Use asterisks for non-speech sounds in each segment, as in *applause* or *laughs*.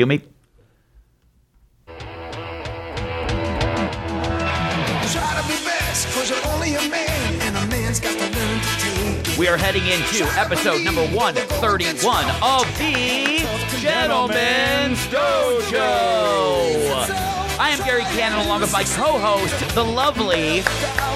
Cue me. Try to be best, cause you're only a man, and a man's got to learn to take. We are heading into episode number 131 of the Gentleman's Dojo. I am Gary Cannon along with my co-host, the lovely,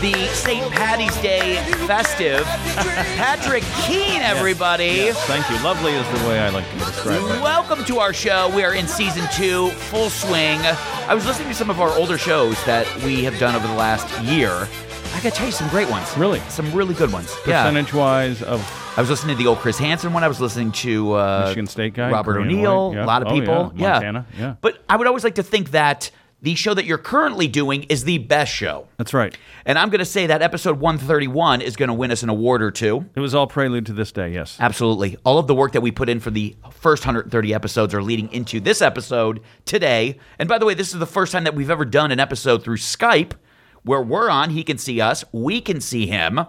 the St. Patty's Day festive, *laughs* Patrick Keene, everybody. Yes, thank you. Lovely is the way I like to describe it. Welcome to our show. We are in season two, full swing. I was listening to some of our older shows that we have done over the last year. I gotta tell you some great ones. Really? Some really good ones. Yeah. Percentage-wise of I was listening to the old Chris Hansen one. I was listening to uh, Michigan State guy, Robert O'Neill, yeah. a lot of Oh, people. yeah, Montana, yeah. But I would always like to think that the show that you're currently doing is the best show. that's right. And I'm going to say that episode 131 is going to win us an award or two. It was all prelude to this day. Yes. Absolutely. All of the work that we put in for the first 130 episodes are leading into this episode today. And by the way, this is the first time that we've ever done an episode through Skype where we're on, he can see us, we can see him.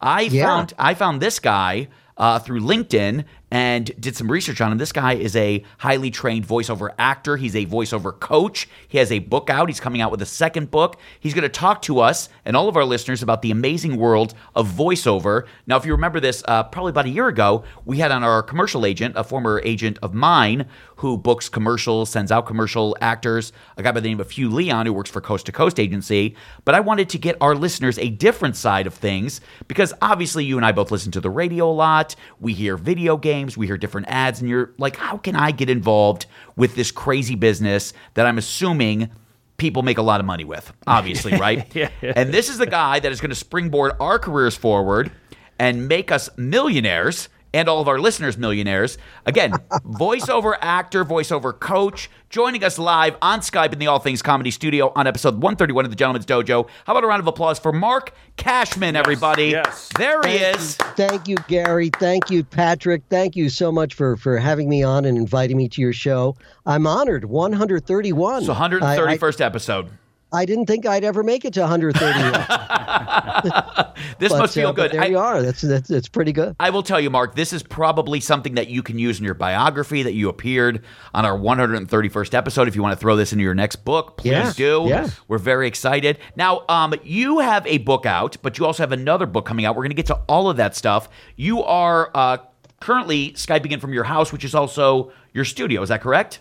I Yeah. found I found this guy uh, through LinkedIn and did some research on him. This guy is a highly trained voiceover actor. He's a voiceover coach. He has a book out. He's coming out with a second book. He's going to talk to us and all of our listeners about the amazing world of voiceover. Now, if you remember this, uh, probably about a year ago, we had on our commercial agent, a former agent of mine, who books commercials, sends out commercial actors, a guy by the name of Hugh Leon, who works for Coast to Coast Agency. But I wanted to get our listeners a different side of things because obviously you and I both listen to the radio a lot. We hear video games, we hear different ads, and you're like, how can I get involved with this crazy business that I'm assuming people make a lot of money with? Obviously, *laughs* right? Yeah. And this is the guy that is going to springboard our careers forward and make us millionaires and all of our listeners millionaires. Again, *laughs* voiceover actor, voiceover coach, joining us live on Skype in the All Things Comedy Studio on episode 131 of the Gentleman's Dojo. How about a round of applause for Marc Cashman, everybody? yes. There he Thank is. You, thank you, Gary. Thank you, Patrick. Thank you so much for for having me on and inviting me to your show. I'm honored. 131. So I, I, 131st episode. I didn't think I'd ever make it to 130. *laughs* This but, must feel uh, good. There I- you are. That's that's that's pretty good. I will tell you, Marc, this is probably something that you can use in your biography that you appeared on our 131st episode. If you want to throw this into your next book, please Yeah, do. yeah. We're very excited. Now, um, you have a book out, but you also have another book coming out. We're going to get to all of that stuff. You are uh, currently Skyping in from your house, which is also your studio. Is that correct?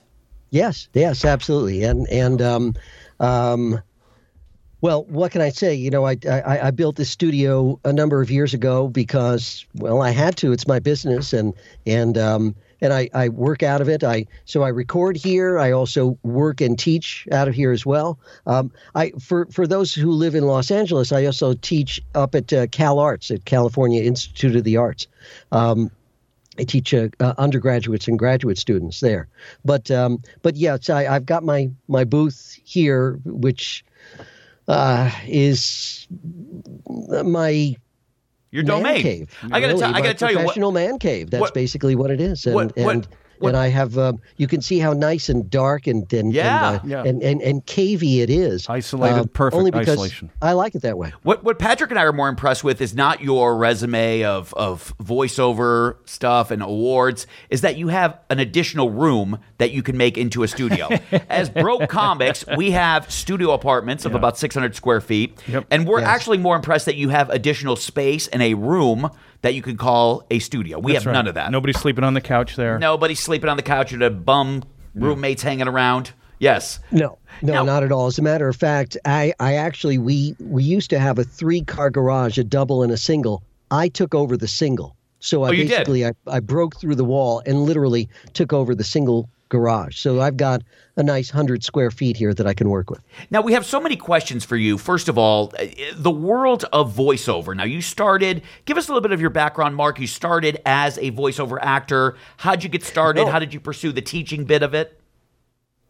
Yes, yes, absolutely. And and um, um, well, what can I say? You know, I, I I built this studio a number of years ago because well, I had to. It's my business, and and um, and I, I work out of it. I so I record here. I also work and teach out of here as well. Um, I for for those who live in Los Angeles, I also teach up at uh, Cal Arts at California Institute of the Arts. Um, I teach uh, uh, undergraduates and graduate students there. But um, but yeah, so I, I've got my my booth here, which uh, is my Your man domain. cave. I got to really. I got to tell you. What, professional man cave. That's what- basically what it is. And what- what- and what- and I have um, you can see how nice and dark and and Yeah. and, uh, Yeah. and, and and cavey it is. Isolated, Uh, perfect only because isolation. I like it that way. What what Patrick and I are more impressed with is not your resume of of voiceover stuff and awards, is that you have an additional room that you can make into a studio. *laughs* As Broke Comics, we have studio apartments of about 600 square feet, Yep. and we're Yes. actually more impressed that you have additional space and a room that you could call a studio. We That's have right. none of that. Nobody's sleeping on the couch there. Nobody's sleeping on the couch with a bum roommates hanging around. Yes. No, no, Now- not at all. As a matter of fact, I, I actually we we used to have a three car garage, a double and a single. I took over the single. So I Oh, basically I, I broke through the wall and literally took over the single garage. So I've got a nice hundred square feet here that I can work with. Now we have so many questions for you. First of all, uh, the world of voiceover. Now you started. Give us a little bit of your background, Marc. You started as a voiceover actor. How'd you get started? No. How did you pursue the teaching bit of it?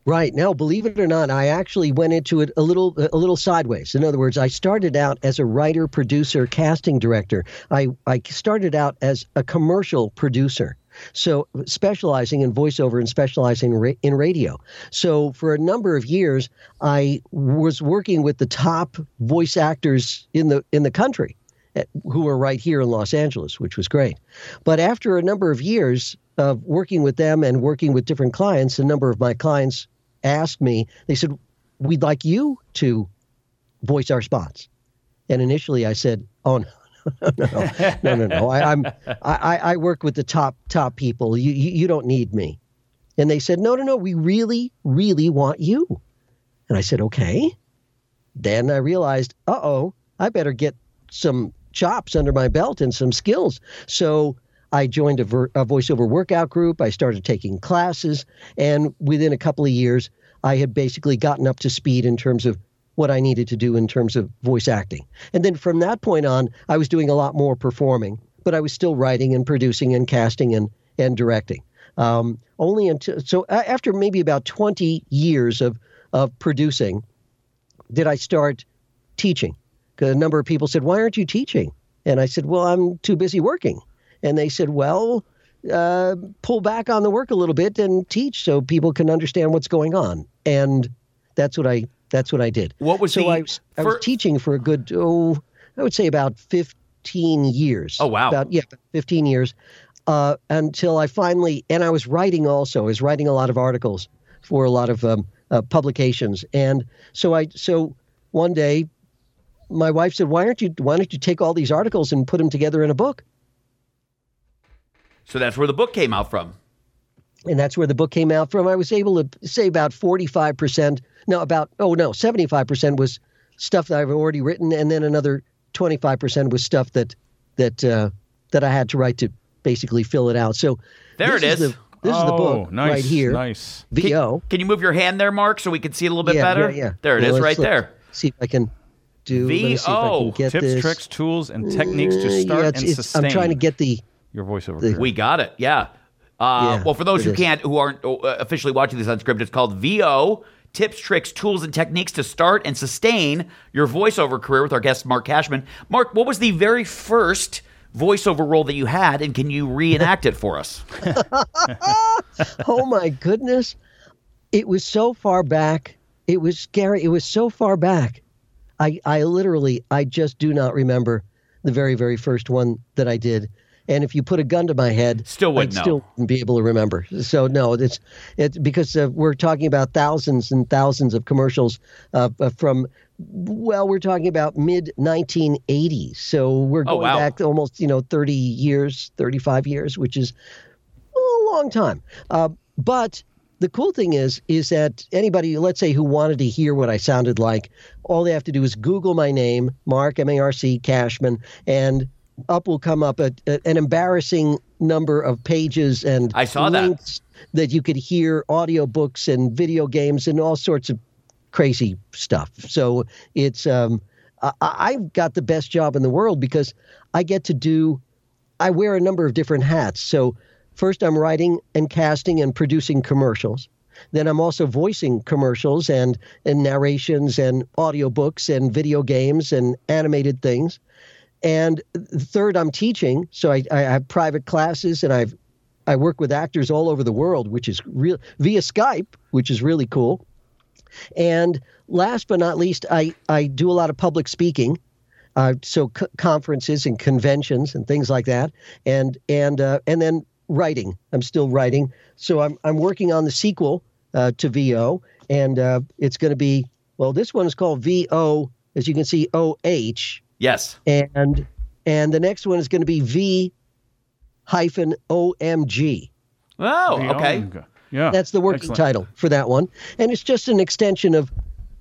Right now, believe it or not, I actually went into it a little a little sideways. In other words, I started out as a writer, producer, casting director. I I started out as a commercial producer. So specializing in voiceover and specializing in radio. So for a number of years, I was working with the top voice actors in the in the country, eh, who were right here in Los Angeles, which was great. But after a number of years, of working with them and working with different clients, a number of my clients asked me, they said, We'd like you to voice our spots. And initially I said, Oh, no. No, no, no, no. I, I'm I, I work with the top top people. You, you you don't need me. And they said, No, no, no. We really, really want you. And I said, Okay. Then I realized, uh oh, I better get some chops under my belt and some skills. So I joined a, ver- a voiceover workout group. I started taking classes, and within a couple of years, I had basically gotten up to speed in terms of what I needed to do in terms of voice acting. And then from that point on, I was doing a lot more performing, but I was still writing and producing and casting and and directing. Um, only until so after maybe about 20 years of of producing, did I start teaching. A number of people said, "Why aren't you teaching?" And I said, "Well, I'm too busy working." And they said, "Well, uh, pull back on the work a little bit and teach so people can understand what's going on." And that's what I that's what I did. What was so the I was, I was fir- teaching for a good oh I would say about 15 years. Oh, wow. About yeah, 15 years. Uh, until I finally and I was writing also. I was writing a lot of articles for a lot of um, uh, publications. And so I so one day my wife said, "Why aren't you why don't you take all these articles and put them together in a book?" So that's where the book came out from. And that's where the book came out from. I was able to say about 45%, no, about, oh no, 75% was stuff that I've already written, and then another 25% was stuff that that uh, that I had to write to basically fill it out. So There this it is. The, this is the Oh, book nice, right here, Nice. Can, VO. can you move your hand there, Marc, so we can see it a little bit yeah, better? Yeah, yeah. There it Well, is, right look- there. See if I can do. let me see if I VO. can get Tips, this. tricks, tools, and techniques Uh, to start yeah, it's, and it's- sustain I'm trying to get the. your voiceover the- We got it. Yeah. Uh, Yeah, well, for those it who is. can't, who aren't uh, officially watching this on script, it's called VO Tips, Tricks, Tools, and Techniques to Start and Sustain Your Voiceover Career with our guest, Marc Cashman. Marc, what was the very first voiceover role that you had, and can you reenact it for us? *laughs* *laughs* oh my goodness. It was so far back. It was scary. It was so far back. I, I literally, I just do not remember the very, very first one that I did. And if you put a gun to my head, Still wouldn't I'd know. still wouldn't be able to remember. So no, it's it's because uh, we're talking about thousands and thousands of commercials uh, uh, from. Well, we're talking about mid 1980s, so we're Oh, going wow. back almost you know 30 years, 35 years, which is a long time. Uh, but the cool thing is, is that anybody, let's say, who wanted to hear what I sounded like, all they have to do is Google my name, Marc M A R C Cashman, and up will come up an embarrassing number of pages and I saw that. links that you could hear audiobooks and video games and all sorts of crazy stuff. So it's um, I, I've got the best job in the world because I get to do. I wear a number of different hats. So first, I'm writing and casting and producing commercials. Then I'm also voicing commercials and and narrations and audiobooks and video games and animated things. And third, I'm teaching. So I, I have private classes and I've I work with actors all over the world, which is real via Skype, which is really cool. And last but not least, I, I do a lot of public speaking, uh, so c- conferences and conventions and things like that, and and uh, and then writing. I'm still writing, so I'm I'm working on the sequel uh, to VO, and uh, it's going to be well. This one is called VO, as you can see, OH, Yes. and and the next one is going to be V hyphen OMG. Oh, okay. Yeah. That's the working Excellent. title for that one, and it's just an extension of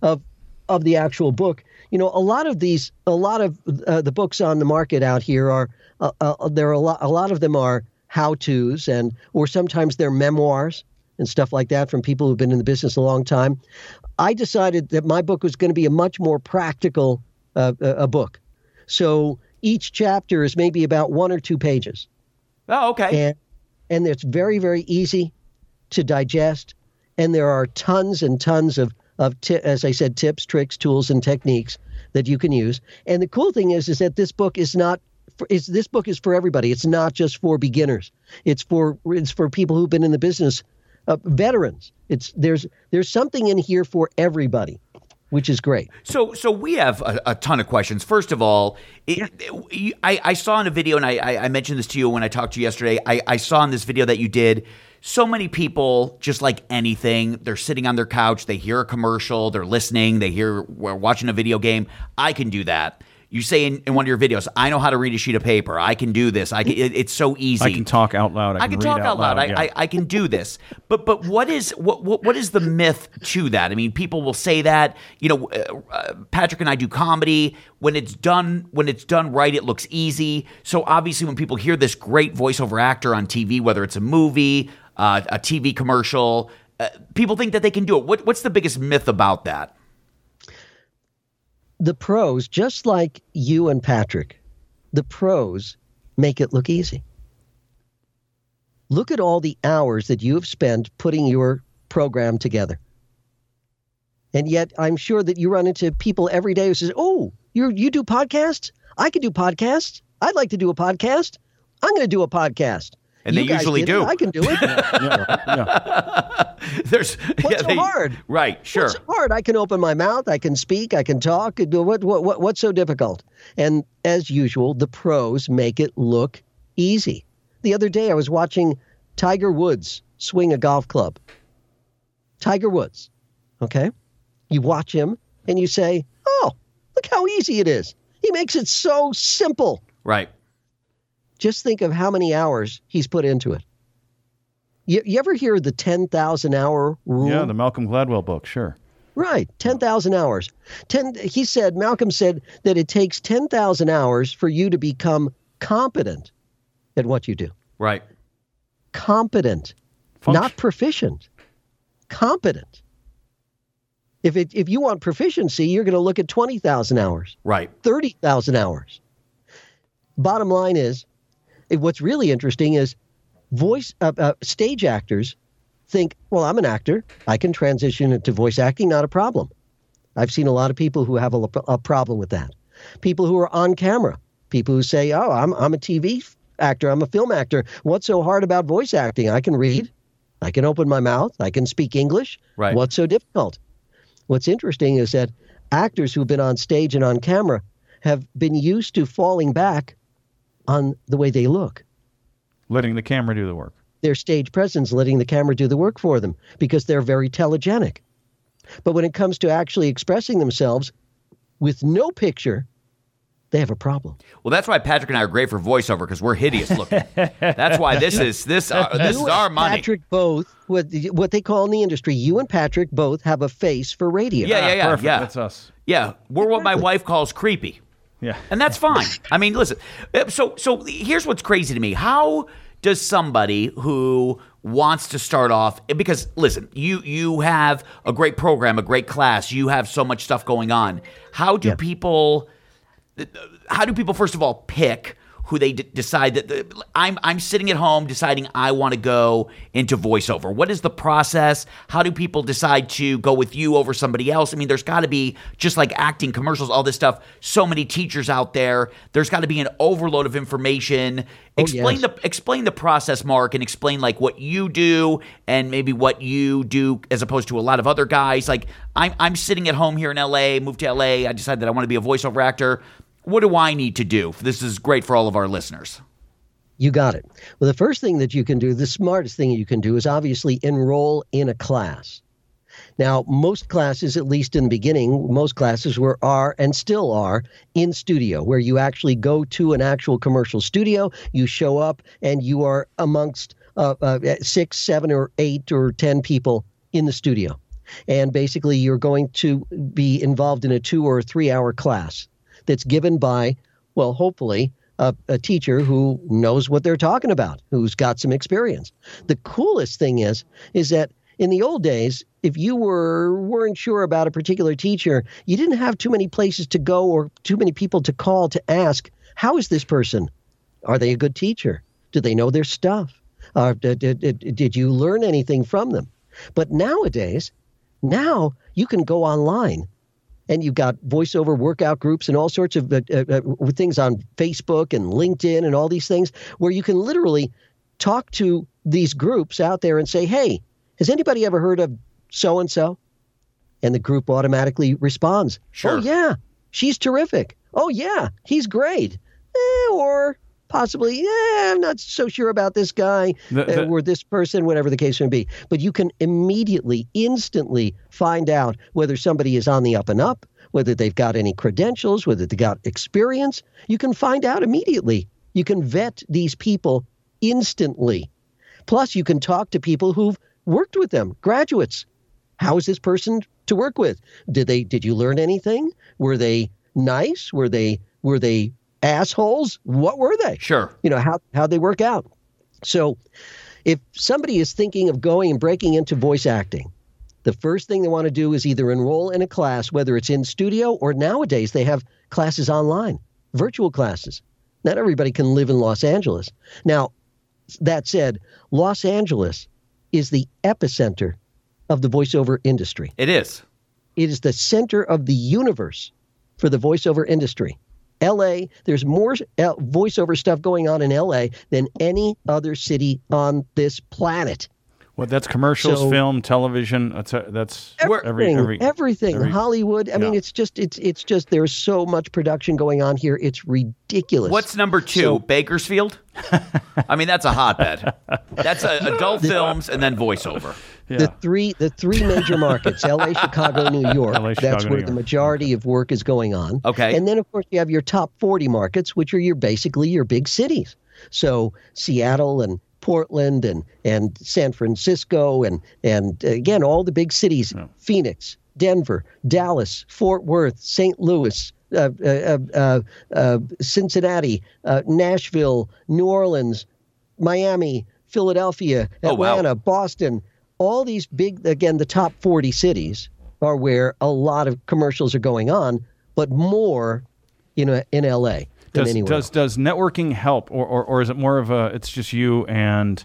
of of the actual book. You know, a lot of these, a lot of uh, the books on the market out here are uh, uh, there are a lot. A lot of them are how tos, and or sometimes they're memoirs and stuff like that from people who've been in the business a long time. I decided that my book was going to be a much more practical uh, a a book. So each chapter is maybe about one or two pages. Oh, okay. and and it's very very easy to digest. And there are tons and tons of of ti- as i said tips tricks tools and techniques that you can use. And the cool thing is is that this book is not for, is this book is for everybody. It's not just for beginners. It's for it's for people who've been in the business uh, veterans. It's there's there's something in here for everybody which is great. So, so we have a, a ton of questions. First of all, it, it- I, I saw in a video, and I, I I mentioned this to you when I talked to you yesterday. I, I saw in this video that you did. So many people, just like anything, they're sitting on their couch, they hear a commercial, they're listening, they hear we're watching a video game. I can do that. You say in, in one of your videos, I know how to read a sheet of paper. I can do this. I can, it, it's so easy. I can talk out loud. I, I can talk out loud. I, yeah. I, I can do this. But but what is what, what what is the myth to that? I mean, people will say that you know, uh, uh, Patrick and I do comedy. When it's done when it's done right, it looks easy. So obviously, when people hear this great voiceover actor on TV, whether it's a movie, uh, a TV commercial, uh, people think that they can do it. What what's the biggest myth about that? The pros, just like you and Patrick, the pros make it look easy. Look at all the hours that you have spent putting your program together. And yet, I'm sure that you run into people every day who says, "Oh, you you do podcasts? I could do podcasts. I'd like to do a podcast. I'm going to do a podcast." And You they usually did it. do. I can do it. *laughs* There's What's so they- hard? Right, sure. What's so hard? I can open my mouth. I can speak. I can talk. What, what, what, what's so difficult? And as usual, the pros make it look easy. The other day, I was watching Tiger Woods swing a golf club. Tiger Woods, okay? You watch him and you say, oh, look how easy it is. He makes it so simple. Right. Just think of how many hours he's put into it. You, you ever hear the 10,000 hour rule? yeah, the Malcolm Gladwell book, sure. Right, 10,000 hours. 10 he said Malcolm said that it takes 10,000 hours for you to become competent at what you do. Right. Competent, Function- not proficient. Competent. If it, if you want proficiency, you're going to look at 20,000 hours, Right. 30,000 hours. Bottom line is, what's really interesting is voice uh, uh, stage actors think, well, I'm an actor. I can transition into voice acting, not a problem. I've seen a lot of people who have a, a problem with that. People who are on camera, people who say, oh, I'm, I'm a TV actor, I'm a film actor. What's so hard about voice acting? I can read, I can open my mouth, I can speak English. Right. What's so difficult? What's interesting is that actors who've been on stage and on camera have been used to falling back on the way they look Letting the camera do the work. their stage presence, letting the camera do the work for them because they're very telegenic. But when it comes to actually expressing themselves with no picture, they have a problem. Well, that's why Patrick and I are great for voiceover because we're hideous looking. that's why this is this uh, this is our and money. Patrick both, what, what they call in the industry, you and Patrick both have a face for radio. Yeah, yeah, yeah, Perfect. yeah. That's us. Yeah, we're what my wife calls creepy. Yeah. and that's fine. *laughs* I mean, listen. uh, So, so here's what's crazy to me: how does somebody who wants to start off? Eh, because listen, you you have a great program, a great class. You have so much stuff going on. How do Yeah. people? Eh, how do people first of all pick? Who they d- decide that the, I'm I'm sitting at home deciding I want to go into voiceover. What is the process? How do people decide to go with you over somebody else? I mean, there's got to be just like acting, commercials, all this stuff. So many teachers out there. There's got to be an overload of information. Oh, explain yes. the explain the process, Marc, and explain like what you do and maybe what you do as opposed to a lot of other guys. Like I'm I'm sitting at home here in LA, moved to LA. I decided that I want to be a voiceover actor. What do I need to do? This is great for all of our listeners. You got it. Well, the first thing that you can do, the smartest thing you can do, is obviously enroll in a class. Now, most classes, at least in the beginning, most classes were are and still are in studio, where you actually go to an actual commercial studio, you show up, and you are amongst uh, uh, six, seven, or eight, or ten people in the studio, and basically you're going to be involved in a two or three hour class that's given by, well, hopefully a, a teacher who knows what they're talking about, who's got some experience. The coolest thing is, is that in the old days, if you were weren't sure about a particular teacher, you didn't have too many places to go or too many people to call to ask, how is this person? Are they a good teacher? Do they know their stuff? Uh, did, did, did, did you learn anything from them? But nowadays, now you can go online and you've got voiceover workout groups and all sorts of uh, uh, uh, things on Facebook and LinkedIn and all these things where you can literally talk to these groups out there and say, "Hey, has anybody ever heard of so and so?" and the group automatically responds. Sure. Oh yeah, she's terrific. Oh yeah, he's great. Eh, or possibly, yeah, I'm not so sure about this guy The- the- uh, or this person, whatever the case may be. But you can immediately, instantly find out whether somebody is on the up and up, whether they've got any credentials, whether they've got experience. You can find out immediately. You can vet these people instantly. Plus, you can talk to people who've worked with them, graduates. How is this person to work with? Did they? Did you learn anything? Were they nice? Were they? Were they assholes? What were they? Sure. You know how how they work out. So, if somebody is thinking of going and breaking into voice acting, the first thing they want to do is either enroll in a class, whether it's in studio or nowadays they have classes online, virtual classes. Not everybody can live in Los Angeles. Now, that said, Los Angeles is the epicenter of the voiceover industry. It is. It is the center of the universe for the voiceover industry. LA, there's more uh, voiceover stuff going on in LA than any other city on this planet. Well, that's commercials, So- film, television. That's uh, that's We're- every Everything, every everything. every- Hollywood. I mean, it's just, it's, it's just. There's so much production going on here. It's ridiculous. What's number two? So- Bakersfield? *laughs* I mean, that's a hotbed. That's a, adult films and then voiceover. The three the three major markets LA, *laughs* Chicago, New York. LA, That's where New the York. majority of work is going on. Okay. And then of course you have your top 40 markets which are your basically your big cities. So Seattle and Portland and and San Francisco and and uh, again all the big cities Phoenix, Denver, Dallas, Fort Worth, St. Louis, uh, uh, uh, uh, uh, Cincinnati, uh, Nashville, New Orleans, Miami, Philadelphia, Oh, wow. Atlanta, Boston, all these big, again, the top 40 cities are where a lot of commercials are going on, but more, you know, in LA than does, anywhere. does does networking help, or, or or is it more of a it's just you and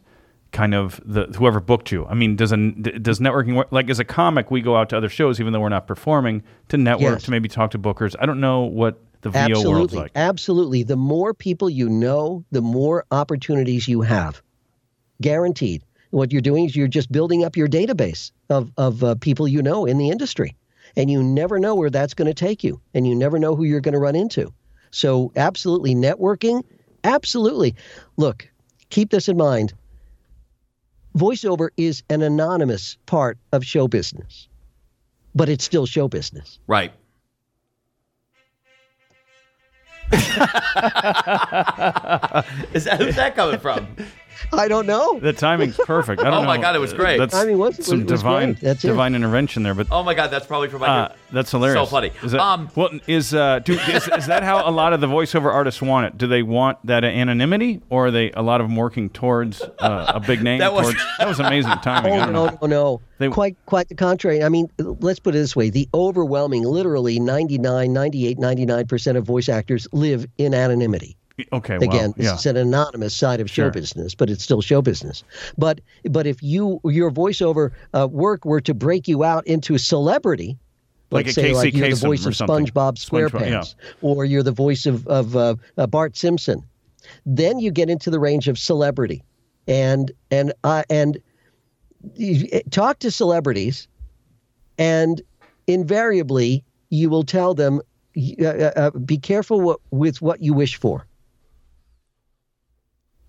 kind of the whoever booked you? I mean, does a does networking work? Like as a comic, we go out to other shows even though we're not performing to network Yes. to maybe talk to bookers. I don't know what the VO world's absolutely, like. absolutely. The more people you know, the more opportunities you have, guaranteed. What you're doing is you're just building up your database of of uh, people you know in the industry, and you never know where that's going to take you, and you never know who you're going to run into. So, absolutely, networking, absolutely. Look, keep this in mind. Voiceover is an anonymous part of show business, but it's still show business. Right. *laughs* *laughs* Is that who's that coming from? *laughs* I don't know. The timing's perfect. I don't *laughs* Oh my know. God, it was great. That's Timing was- was- some was divine great. That's it. divine intervention there, but Oh my god, that's probably from my. Uh, that's hilarious. So funny. Is that, Um, well, is, uh, do, is is that how a lot of the voiceover artists want it? Do they want that anonymity, or are they a lot of them working towards uh, a big *laughs* name? That was- towards, that was amazing *laughs* timing. Oh no, no, no. They- quite quite the contrary. I mean, let's put it this way. The overwhelming, literally 99, 98, 99% of voice actors live in anonymity. Okay, well, Again, yeah. it's an anonymous side of show Sure. business, but it's still show business. But but if you your voiceover uh, work were to break you out into a celebrity, Like let's a say like you're the voice of. SpongeBob SpongeBob, SquarePants, or you're the voice of of uh, uh, Bart Simpson, then you get into the range of celebrity, and and uh, and talk to celebrities, and invariably you will tell them, uh, uh, uh, be careful what, with what you wish for.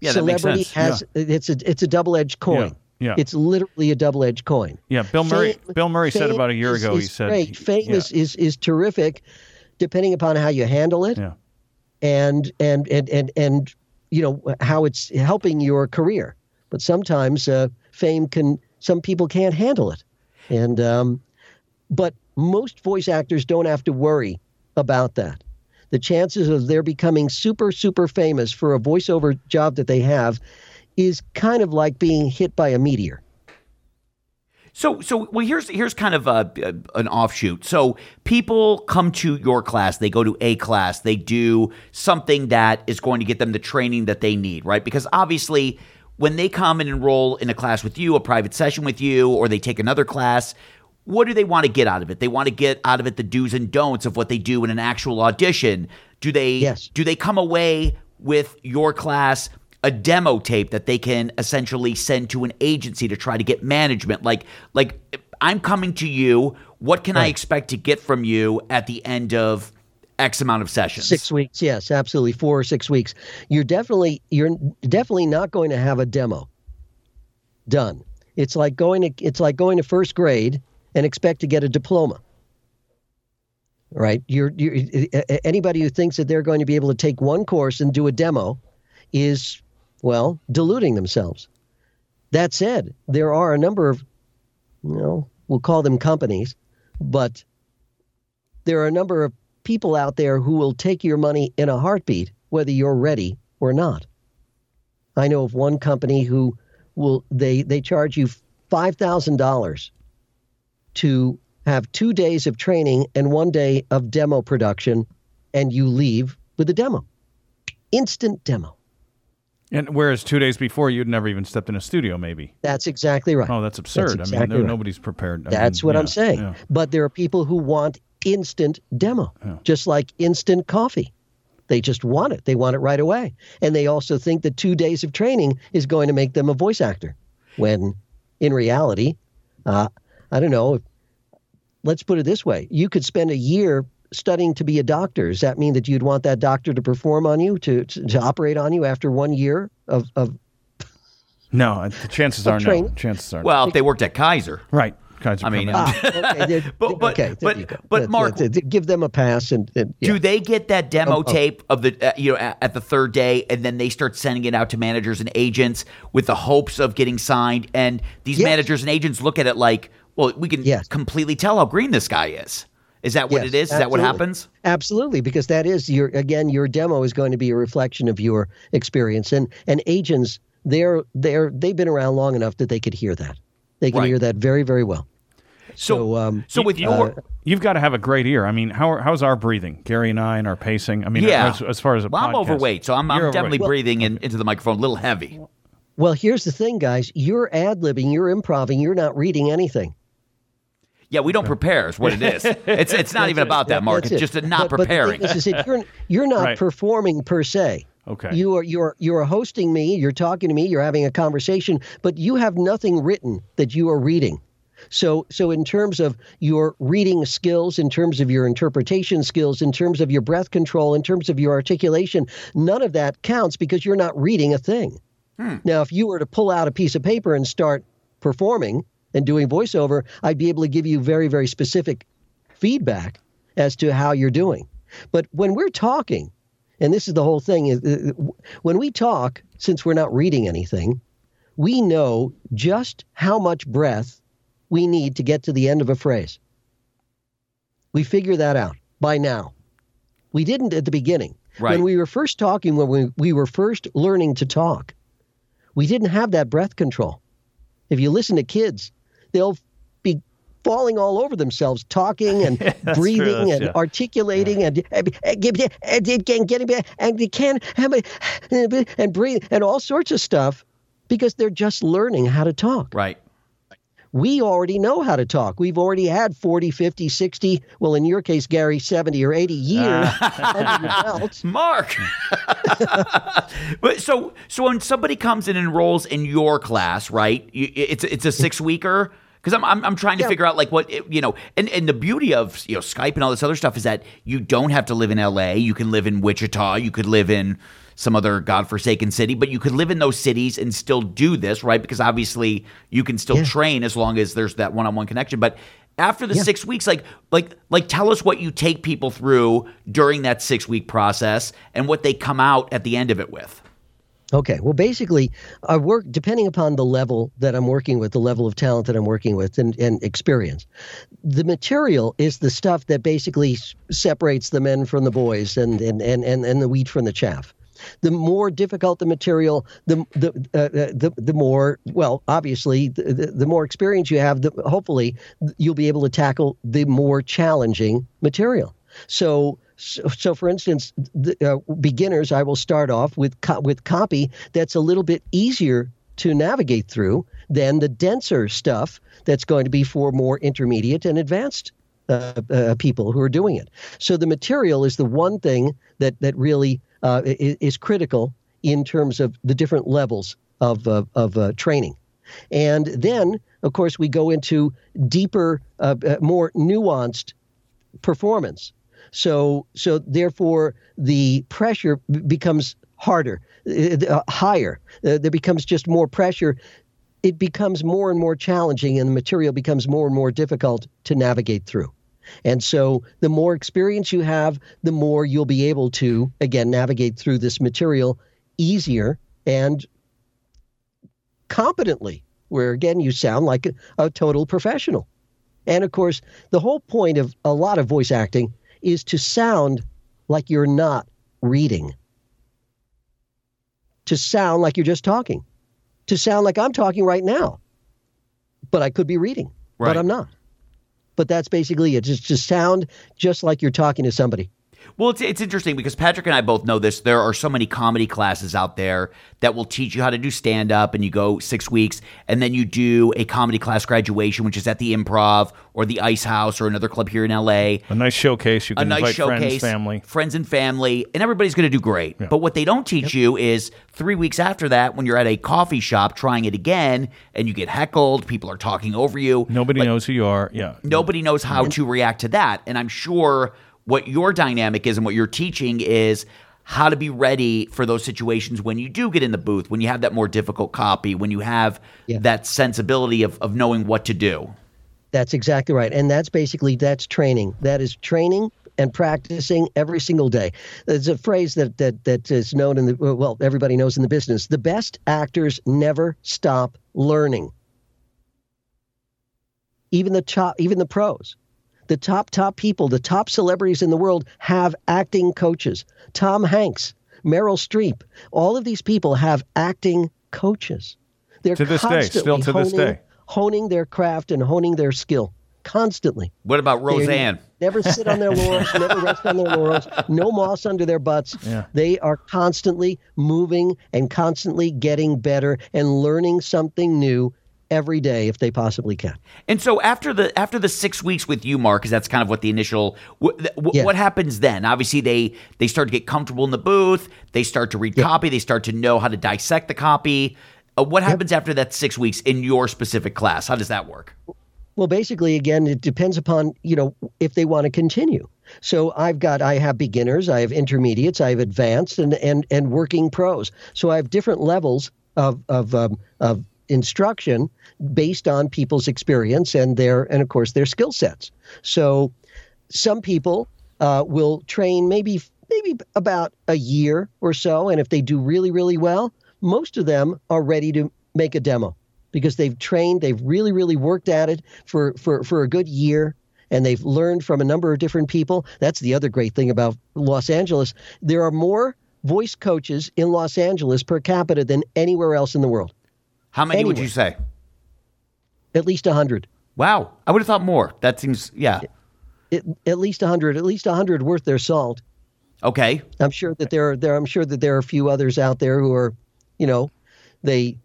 Yeah, that makes Celebrity has it's a it's a double edged coin. Yeah, yeah. It's literally a double edged coin. Yeah, Bill Murray. Fame- Bill Murray said about a year is- ago. is he said, great. Fame yeah, is, is is terrific, depending upon how you handle it, yeah. and and and and and you know how it's helping your career. But sometimes uh, fame can some people can't handle it, and um, but most voice actors don't have to worry about that. The chances of their becoming super super famous for a voiceover job that they have is kind of like being hit by a meteor. So, so well, here's here's kind of a, a- an offshoot. So, people come to your class, they go to a class, they do something that is going to get them the training that they need, right? Because obviously, when they come and enroll in a class with you, a private session with you, or they take another class, what do they want to get out of it? They want to get out of it the do's and don'ts of what they do in an actual audition. Do they Yes. do they come away with your class a demo tape that they can essentially send to an agency to try to get management like like i'm coming to you what can I expect to get from you at the end of X amount of sessions? Six weeks, yes, absolutely, four or six weeks. You're definitely you're definitely not going to have a demo done. It's like going to it's like going to first grade and expect to get a diploma. Right? You're, you're anybody who thinks that they're going to be able to take one course and do a demo is well deluding themselves. That said, there are a number of you know we'll call them companies, but there are a number of people out there who will take your money in a heartbeat, whether you're ready or not. I know of one company who will they they charge you five thousand dollars to have two days of training and one day of demo production, and you leave with a demo, instant demo. And whereas two days before you'd never even stepped in a studio, maybe. That's exactly right. Oh, that's absurd. I mean, exactly right. nobody's prepared. I That's mean, what yeah, I'm saying. yeah. But there are people who want instant demo, just like instant coffee. They just want it. They want it right away. And they also think that two days of training is going to make them a voice actor. When in reality, uh, I don't know. Let's put it this way you could spend a year studying to be a doctor. Does that mean that you'd want that doctor to perform on you, to, to, to operate on you after one year of, of No, uh, the chances Of are no. Chances are Well, if they worked at Kaiser. right. Kaiser I mean, Ah, okay, *laughs* But- but- okay, but- but Marc- that- that- give them a pass and, and yeah. Do they get that demo Oh, oh. tape of the uh, you know at, at the third day, and then they start sending it out to managers and agents with the hopes of getting signed? And these Yes. managers and agents look at it like, well, we can Yes. completely tell how green this guy is. Is that what Yes, it is? Is that what happens? Absolutely, because that is your again your demo is going to be a reflection of your experience, and and agents they're they're they've been around long enough that they could hear that. They can Right. hear that very very well. So, So, um, so with You- your You've got to have a great ear. I mean, how how's our breathing? Gary and I and our pacing. I mean, yeah, as, as far as a well, I'm overweight, so I'm, I'm definitely overweight. breathing in, into the microphone a little heavy. Well, here's the thing, guys. You're ad libbing, you're improving, you're not reading anything. Yeah, we don't prepare is what it is. It's it's not even about that, Marc. It's it. just a not But- but preparing. is, is that you're you're not Right. performing per se. Okay. You are you're you're hosting me. You're talking to me. You're having a conversation, but you have nothing written that you are reading. So so in terms of your reading skills, in terms of your interpretation skills, in terms of your breath control, in terms of your articulation, none of that counts because you're not reading a thing. Hmm. Now, if you were to pull out a piece of paper and start performing and doing voiceover, I'd be able to give you very, very specific feedback as to how you're doing. But when we're talking, and this is the whole thing, is uh, when we talk, since we're not reading anything, we know just how much breath we need to get to the end of a phrase. We figure that out by now. We didn't at the beginning. Right. When we were first talking, when we, we were first learning to talk, we didn't have that breath control. If you listen to kids, they'll be falling all over themselves, talking and *laughs* That's breathing and yeah. articulating and and getting getting and they can eh, eh, and breathe and all sorts of stuff because they're just learning how to talk. Right. We already know how to talk. We've already had 40, 50, 60, well, in your case, Gary, 70 or 80 years *laughs* belt. Marc. *laughs* but so so when somebody comes and enrolls in your class, right? It's it's a six weeker. Because I'm, I'm I'm trying to Yeah. figure out like what you know, and, and the beauty of you know Skype and all this other stuff is that you don't have to live in L.A. You can live in Wichita. You could live in some other godforsaken city, but you could live in those cities and still do this, right? Because obviously you can still Yeah. train as long as there's that one-on-one connection. But after the Yeah. six weeks, like like like tell us what you take people through during that six week process and what they come out at the end of it with. Okay. Well, basically, I work depending upon the level that I'm working with, the level of talent that I'm working with, and, and experience. The material is the stuff that basically separates the men from the boys and, and, and, and, and the wheat from the chaff. The more difficult the material, the the uh, uh, the, the more well, obviously, the, the, the more experience you have, the, hopefully, you'll be able to tackle the more challenging material. So, so, so for instance, the, uh, beginners, I will start off with co- with copy that's a little bit easier to navigate through than the denser stuff that's going to be for more intermediate and advanced uh, uh, people who are doing it. So the material is the one thing that that really uh, is, is critical in terms of the different levels of uh, of uh, training. And then of course, we go into deeper, uh, more nuanced performance. So, so therefore, the pressure becomes harder, uh, uh, higher. Uh, there becomes just more pressure. It becomes more and more challenging, and the material becomes more and more difficult to navigate through. And so, the more experience you have, the more you'll be able to, again, navigate through this material easier and competently, where again, you sound like a, a total professional. And of course, the whole point of a lot of voice acting is to sound like you're not reading, to sound like you're just talking, to sound like I'm talking right now, but I could be reading, Right. but I'm not. But that's basically it. Just to sound just like you're talking to somebody. Well, it's, it's interesting because Patrick and I both know this. There are so many comedy classes out there that will teach you how to do stand up, and you go six weeks, and then you do a comedy class graduation, which is at the improv or the Ice House or another club here in LA. A nice showcase. You A can nice invite showcase, friends, family. friends and family, and everybody's going to do great. But what they don't teach you is three weeks after that, when you're at a coffee shop trying it again, and you get heckled, people are talking over you. Nobody Like, knows who you are. Yeah. nobody knows how to react to that. And I'm sure what your dynamic is and what you're teaching is how to be ready for those situations when you do get in the booth, when you have that more difficult copy, when you have Yeah. that sensibility of, of knowing what to do. That's exactly right. And that's basically that's training. That is training and practicing every single day. There's a phrase that that that is known in the well, everybody knows in the business. The best actors never stop learning. Even the top even the pros. The top top people, the top celebrities in the world have acting coaches. Tom Hanks, Meryl Streep, all of these people have acting coaches. They're To this day, still constantly to this honing- day. honing their craft and honing their skill constantly. What about They Roseanne? never sit on their laurels, *laughs* never rest on their laurels, no moss under their butts. Yeah. They are constantly moving and constantly getting better and learning something new every day if they possibly can. And so after the after the six weeks with you, Marc, because that's kind of what the initial. Yeah. what happens then? Obviously, they they start to get comfortable in the booth. They start to read copy. They start to know how to dissect the copy. Uh, what happens after that six weeks in your specific class? How does that work? Well, basically, again, it depends upon you know if they want to continue. So I've got I have beginners, I have intermediates, I have advanced, and and and working pros. So I have different levels of of um, of instruction based on people's experience and their and of course their skill sets. So some people uh, will train maybe maybe about a year or so, and if they do really really well, most of them are ready to make a demo because they've trained, they've really really worked at it for for for a good year. And they've learned from a number of different people. That's the other great thing about Los Angeles. There are more voice coaches in Los Angeles per capita than anywhere else in the world. How many would you say? At least 100. Wow, I would have thought more. That seems yeah. At, at least 100. At least 100 worth their salt. Okay, I'm sure that there are there. I'm sure that there are a few others out there who are, you know, they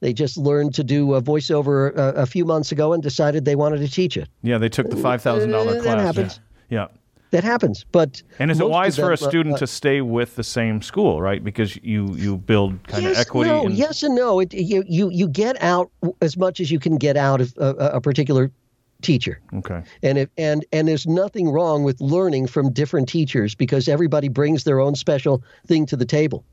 they just learned to do a voiceover a, a few months ago and decided they wanted to teach it. Yeah, they took the five thousand dollar Uh, that class. happens. Yeah. yeah. That happens. But And is it of wise for a student uh, to stay with the same school, right? Because you you build kind of yes, equity. No, and, yes and no. It, you you you get out as much as you can get out of a, a particular teacher. Okay. And if and and there's nothing wrong with learning from different teachers because everybody brings their own special thing to the table.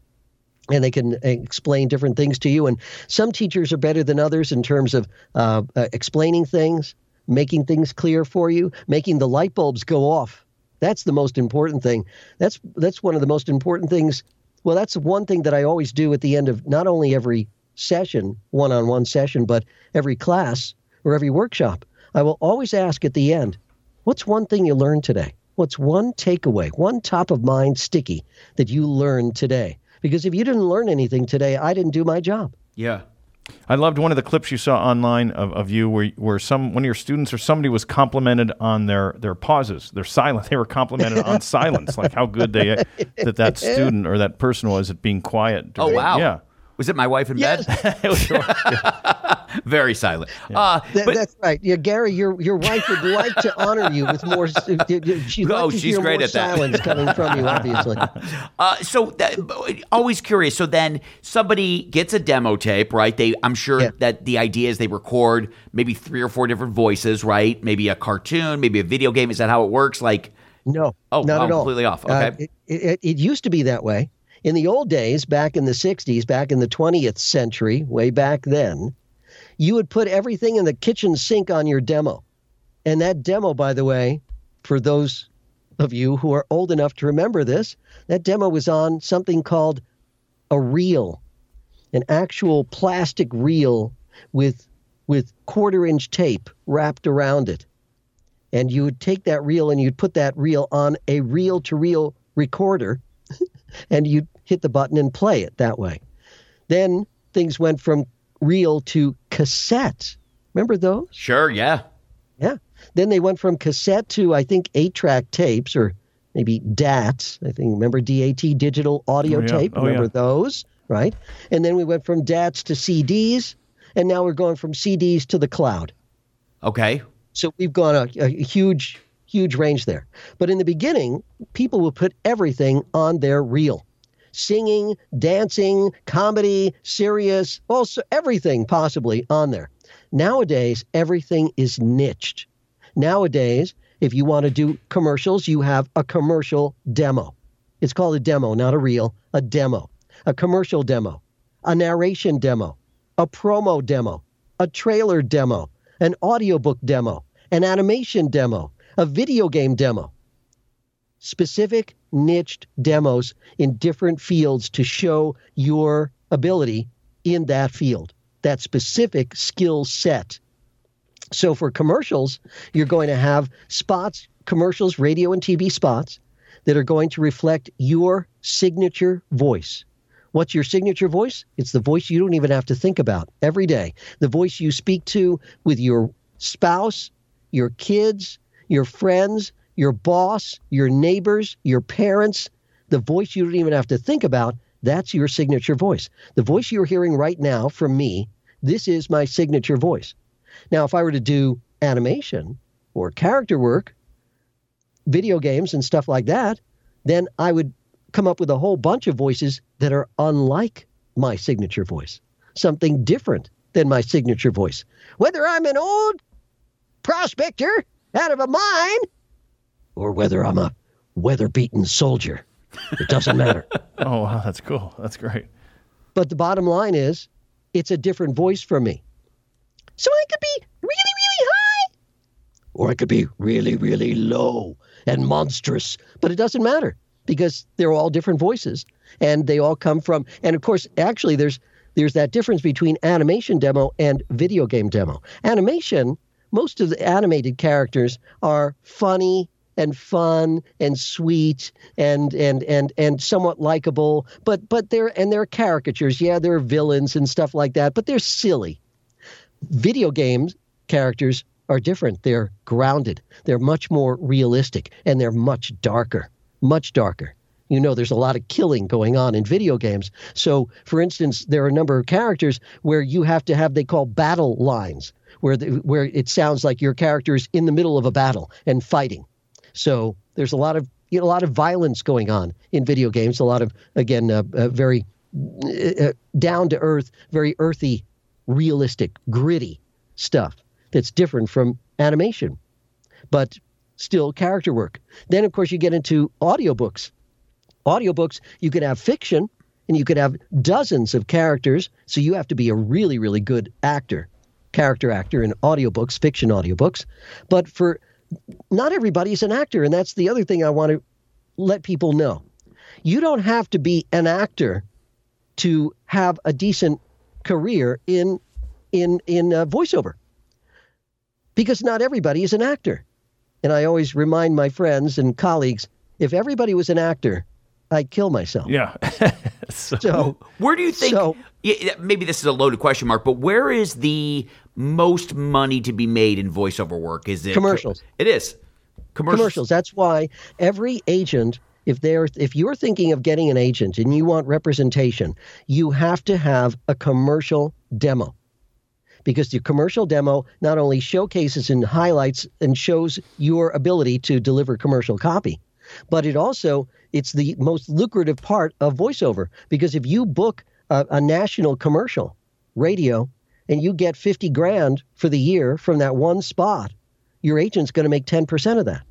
And they can explain different things to you. And some teachers are better than others in terms of uh, uh, explaining things, making things clear for you, making the light bulbs go off. That's the most important thing. That's that's one of the most important things. Well, that's one thing that I always do at the end of not only every session, one-on-one session, but every class or every workshop. I will always ask at the end, what's one thing you learned today? What's one takeaway, one top of mind sticky that you learned today? Because if you didn't learn anything today, I didn't do my job. yeah. I loved one of the clips you saw online of, of you where where some one of your students or somebody was complimented on their their pauses, their silence. *laughs* They were complimented on *laughs* silence, like how good they that that student or that person was at being quiet. Oh wow. Yeah. Was it my wife in Yes. *laughs* bed? Was *laughs* Very silent. Uh, That- but that's right. Yeah, Gary, your your wife would like to honor you with more. She'd Oh, she's great at that. silence coming from you, obviously. *laughs* Uh, so that, always curious. So then somebody gets a demo tape, right? They, I'm sure Yeah. that the idea is they record maybe three or four different voices, right? Maybe a cartoon, maybe a video game. Is that how it works? Like, No, Oh, not oh, at all. completely off. Uh, Okay. it, it, it used to be that way. In the old days, back in the 60s, back in the 20th century, way back then, you would put everything in the kitchen sink on your demo. And that demo, by the way, for those of you who are old enough to remember this, that demo was on something called a reel, an actual plastic reel with with quarter inch tape wrapped around it and you would take that reel and you'd put that reel on a reel to reel recorder and you'd hit the button and play it that way. Then things went from reel to cassette. Remember those? sure, yeah. Yeah. Then they went from cassette to I think eight track tapes or maybe DATs. I think remember DAT digital audio Oh, yeah. tape. Oh, remember yeah. those, right? And then we went from DATs to CDs, and now we're going from CDs to the cloud. Okay. So we've gone a, a huge, huge range there. But in the beginning, people will put everything on their reel singing, dancing, comedy, serious, also everything possibly on there. Nowadays, everything is niched. Nowadays, if you want to do commercials, you have a commercial demo. It's called a demo, not a reel, a demo, a commercial demo, a narration demo, a promo demo, a trailer demo, an audiobook demo, an animation demo, a video game demo. Specific niched demos in different fields to show your ability in that field, that specific skill set. So for commercials, you're going to have spots, commercials, radio and TV spots that are going to reflect your signature voice. What's your signature voice? It's the voice you don't even have to think about every day. The voice you speak to with your spouse, your kids, your friends, your boss, your neighbors, your parents. The voice you don't even have to think about. That's your signature voice. The voice you're hearing right now from me, this is my signature voice. Now, if I were to do animation or character work, video games and stuff like that, then I would come up with a whole bunch of voices that are unlike my signature voice, something different than my signature voice. Whether I'm an old prospector out of a mine or whether I'm a weather beaten soldier, it doesn't matter. *laughs* oh, wow, that's cool. That's great. But the bottom line is, it's a different voice from me. So I could be really, really high, or I could be really, really low and monstrous. But it doesn't matter because they're all different voices, and they all come from. And of course, actually, there's there's that difference between animation demo and video game demo. Animation, most of the animated characters are funny and fun and sweet and and and and somewhat likable but but they're and they're caricatures. Yeah they're villains and stuff like that but they're silly. Video games characters are different. They're grounded. They're much more realistic and they're much darker much darker. You know there's a lot of killing going on in video games. So for instance there are a number of characters where you have to have they call battle lines where the, where it sounds like your character is in the middle of a battle and fighting so there's a lot of you know, a lot of violence going on in video games. A lot of again uh, uh, very uh, down to earth, very earthy, realistic, gritty stuff that's different from animation, but still character work. Then of course you get into audiobooks. Audiobooks you could have fiction and you could have dozens of characters. So you have to be a really really good actor, character actor in audiobooks, fiction audiobooks. But for not everybody's an actor, and that's the other thing I want to let people know. You don't have to be an actor to have a decent career in in in uh, voiceover, because not everybody is an actor. And I always remind my friends and colleagues: if everybody was an actor, I'd kill myself. Yeah. *laughs* so, So Where do you think? So- yeah, yeah, maybe this is a loaded question mark, but where is the most money to be made in voiceover work? Is it Commercials. It is commercials. commercials. That's why every agent if they're if you're thinking of getting an agent and you want representation, you have to have a commercial demo. Because the commercial demo not only showcases and highlights and shows your ability to deliver commercial copy, but it also it's the most lucrative part of voiceover because if you book a, a national commercial radio and you get 50 grand for the year from that one spot, your agent's going to make 10% of that.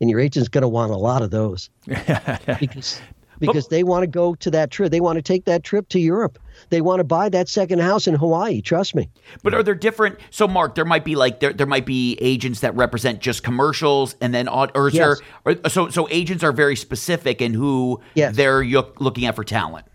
And your agent's going to want a lot of those *laughs* because because they want to go to that trip. They want to take that trip to Europe. They want to buy that second house in Hawaii. Trust me. But are there different? So, Marc, there might be like there, there might be agents that represent just commercials, and then or is Yes. there? Or, so, so agents are very specific in who Yes. they're looking at for talent.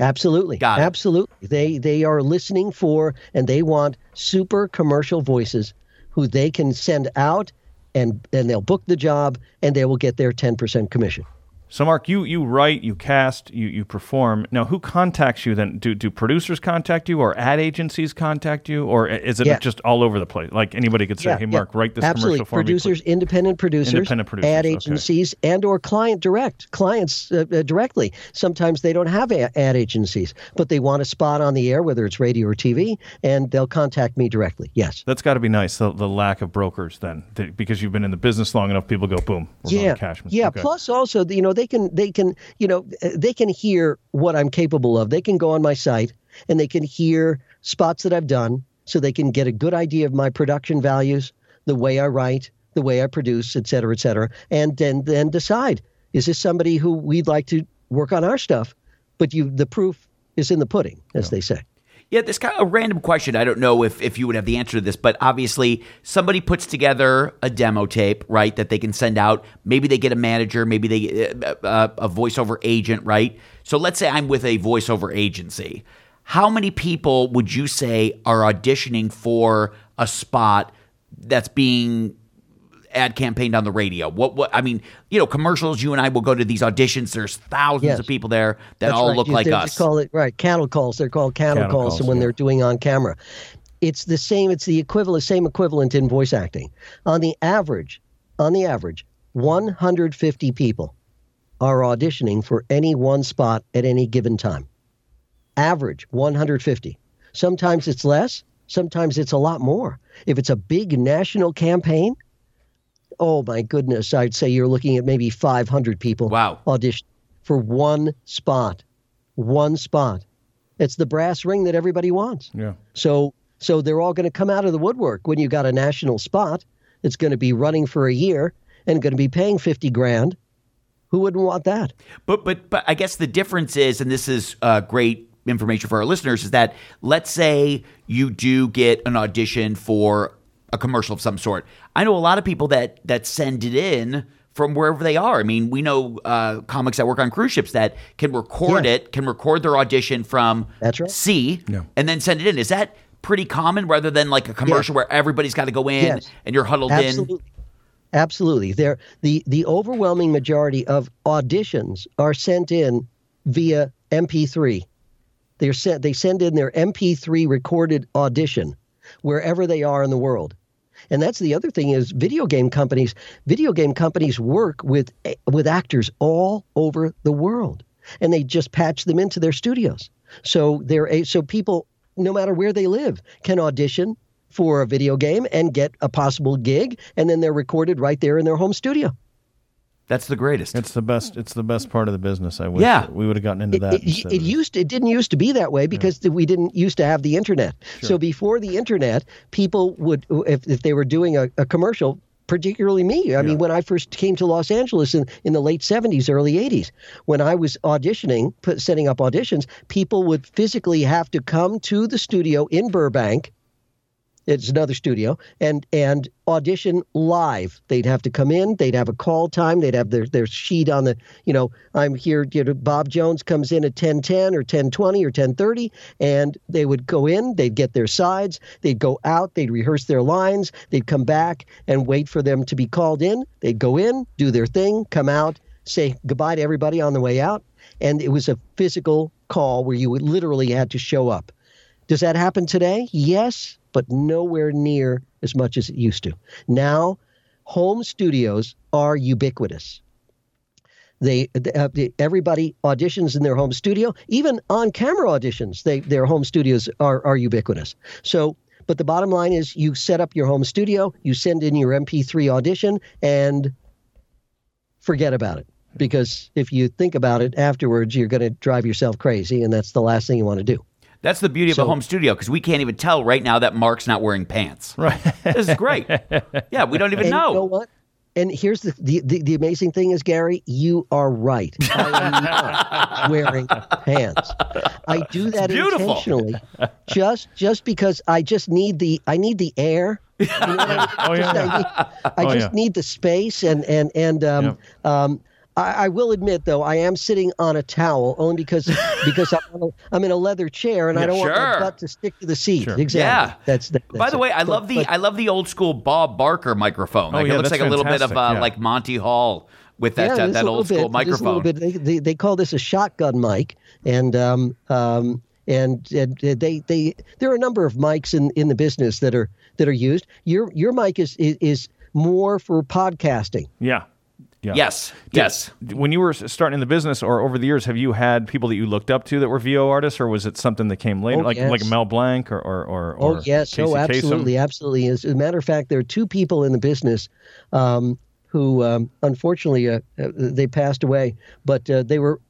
Absolutely. Got it. Absolutely. They they are listening for and they want super commercial voices who they can send out and and they'll book the job and they will get their 10% commission. So, Marc, you you write, you cast, you you perform. Now, who contacts you then? Do do producers contact you, or ad agencies contact you, or is it Yeah. just all over the place? Like anybody could say, Yeah, "Hey, yeah. Marc, write this Absolutely. commercial for producers, me." independent producers, Independent producers, ad okay. agencies, and or client direct clients uh, uh, directly. Sometimes they don't have a- ad agencies, but they want a spot on the air, whether it's radio or TV, and they'll contact me directly. Yes. That's got to be nice. The, the lack of brokers then, because you've been in the business long enough. People go, "Boom, we're yeah, going to Cashman." yeah. Okay. Plus, also, you know, they can they can you know uh, they can hear what I'm capable of. They can go on my site and they can hear spots that I've done, so they can get a good idea of my production values, the way I write, the way I produce, et cetera, et cetera, and then then decide is this somebody who we'd like to work on our stuff? But you, the proof is in the pudding, as they say. Yeah, this kind of a random question. I don't know if, if you would have the answer to this, but obviously somebody puts together a demo tape, right, that they can send out. Maybe they get a manager, maybe they get uh, uh, a voiceover agent, right? So let's say I'm with a voiceover agency. How many people would you say are auditioning for a spot that's being ad campaigned on the radio? What what I mean, you know, commercials. You and I will go to these auditions. There's thousands Yes. of people there that That's all right. look You- like us. just call it right cattle calls. They're called cattle, Cattle calls, calls, when yeah. they're doing on camera. It's the same. It's the equivalent, same equivalent in voice acting. On the average, on the average, 150 people are auditioning for any one spot at any given time. Average 150. Sometimes it's less. Sometimes it's a lot more. If it's a big national campaign, oh my goodness, I'd say you're looking at maybe 500 people Wow. audition for one spot. One spot. It's the brass ring that everybody wants. yeah. So so they're all going to come out of the woodwork when you got a national spot. It's going to be running for a year and going to be paying 50 grand. Who wouldn't want that? But but but I guess the difference is, and this is uh, great information for our listeners, is that let's say you do get an audition for a commercial of some sort. I know a lot of people that that send it in from wherever they are. I mean, we know uh, comics that work on cruise ships that can record Yeah. it, can record their audition from That's right. sea, Yeah. and then send it in. Is that pretty common rather than like a commercial where everybody's got to go in Yes. and you're huddled in? Absolutely. Absolutely. There the the overwhelming majority of auditions are sent in via MP3. They're sent they send in their MP3 recorded audition wherever they are in the world. And that's the other thing is video game companies video game companies work with with actors all over the world and they just patch them into their studios. So they're so people no matter where they live can audition for a video game and get a possible gig and then they're recorded right there in their home studio. That's the greatest. It's the best. It's the best part of the business. I wish Yeah. we would have gotten into It, that. it, instead it used it didn't used to be that way because we didn't used to have the internet. So before the internet, people would if, if they were doing a, a commercial, particularly me. I mean, when I first came to Los Angeles in, in the late '70s, early '80s, when I was auditioning, put, setting up auditions, people would physically have to come to the studio in Burbank. It's another studio, and and audition live. They'd have to come in. They'd have a call time. They'd have their their sheet on the. You know, I'm here. You know, Bob Jones comes in at 10:10 or 10:20 or 10:30, and they would go in. They'd get their sides. They'd go out. They'd rehearse their lines. They'd come back and wait for them to be called in. They'd go in, do their thing, come out, say goodbye to everybody on the way out, and it was a physical call where you literally had to show up. Does that happen today? Yes, but nowhere near as much as it used to. Now, home studios are ubiquitous. They uh, everybody auditions in their home studio, even on camera auditions. They their home studios are are ubiquitous. So. But the bottom line is, you set up your home studio, you send in your MP3 audition, and forget about it. Because if you think about it afterwards, you're going to drive yourself crazy, and that's the last thing you want to do. That's the beauty of So- a home studio because we can't even tell right now that Marc's not wearing pants. Right. This is great. *laughs* yeah, we don't even and know. you know what? And here's the, the, the, the amazing thing is, Gary, you are right. I am not *laughs* wearing pants. I do that beautiful. intentionally, just just because I just need the I need the air. You know I? *laughs* Oh, Just- yeah. I, need, I Oh, just yeah. need the space and and and um, Yep. um, I, I will admit though I am sitting on a towel only because *laughs* because I'm, on a, I'm in a leather chair and I don't want my butt to stick to the seat. Sure. Exactly. Yeah. That's, that, By the it. way, I But- love the but- I love the old school Bob Barker microphone. Like Oh, yeah, it looks that's like a little bit of uh, yeah. like Monty Hall with that yeah, uh, it is that a old little school bit. It is little microphone. bit. They, they, they call this a shotgun mic, and um, um, and, and they they there are a number of mics in, in the business that are that are used. Your your mic is is, is more for podcasting. Yeah. Yeah. Yes, yes. When you were starting in the business, or over the years, have you had people that you looked up to that were VO artists, or was it something that came later, Oh, like yes. like Mel Blanc or or or, Oh or yes, Casey oh Kasem? absolutely, absolutely. As a matter of fact, there are two people in the business um, who um, unfortunately uh, uh, they passed away, but uh, they were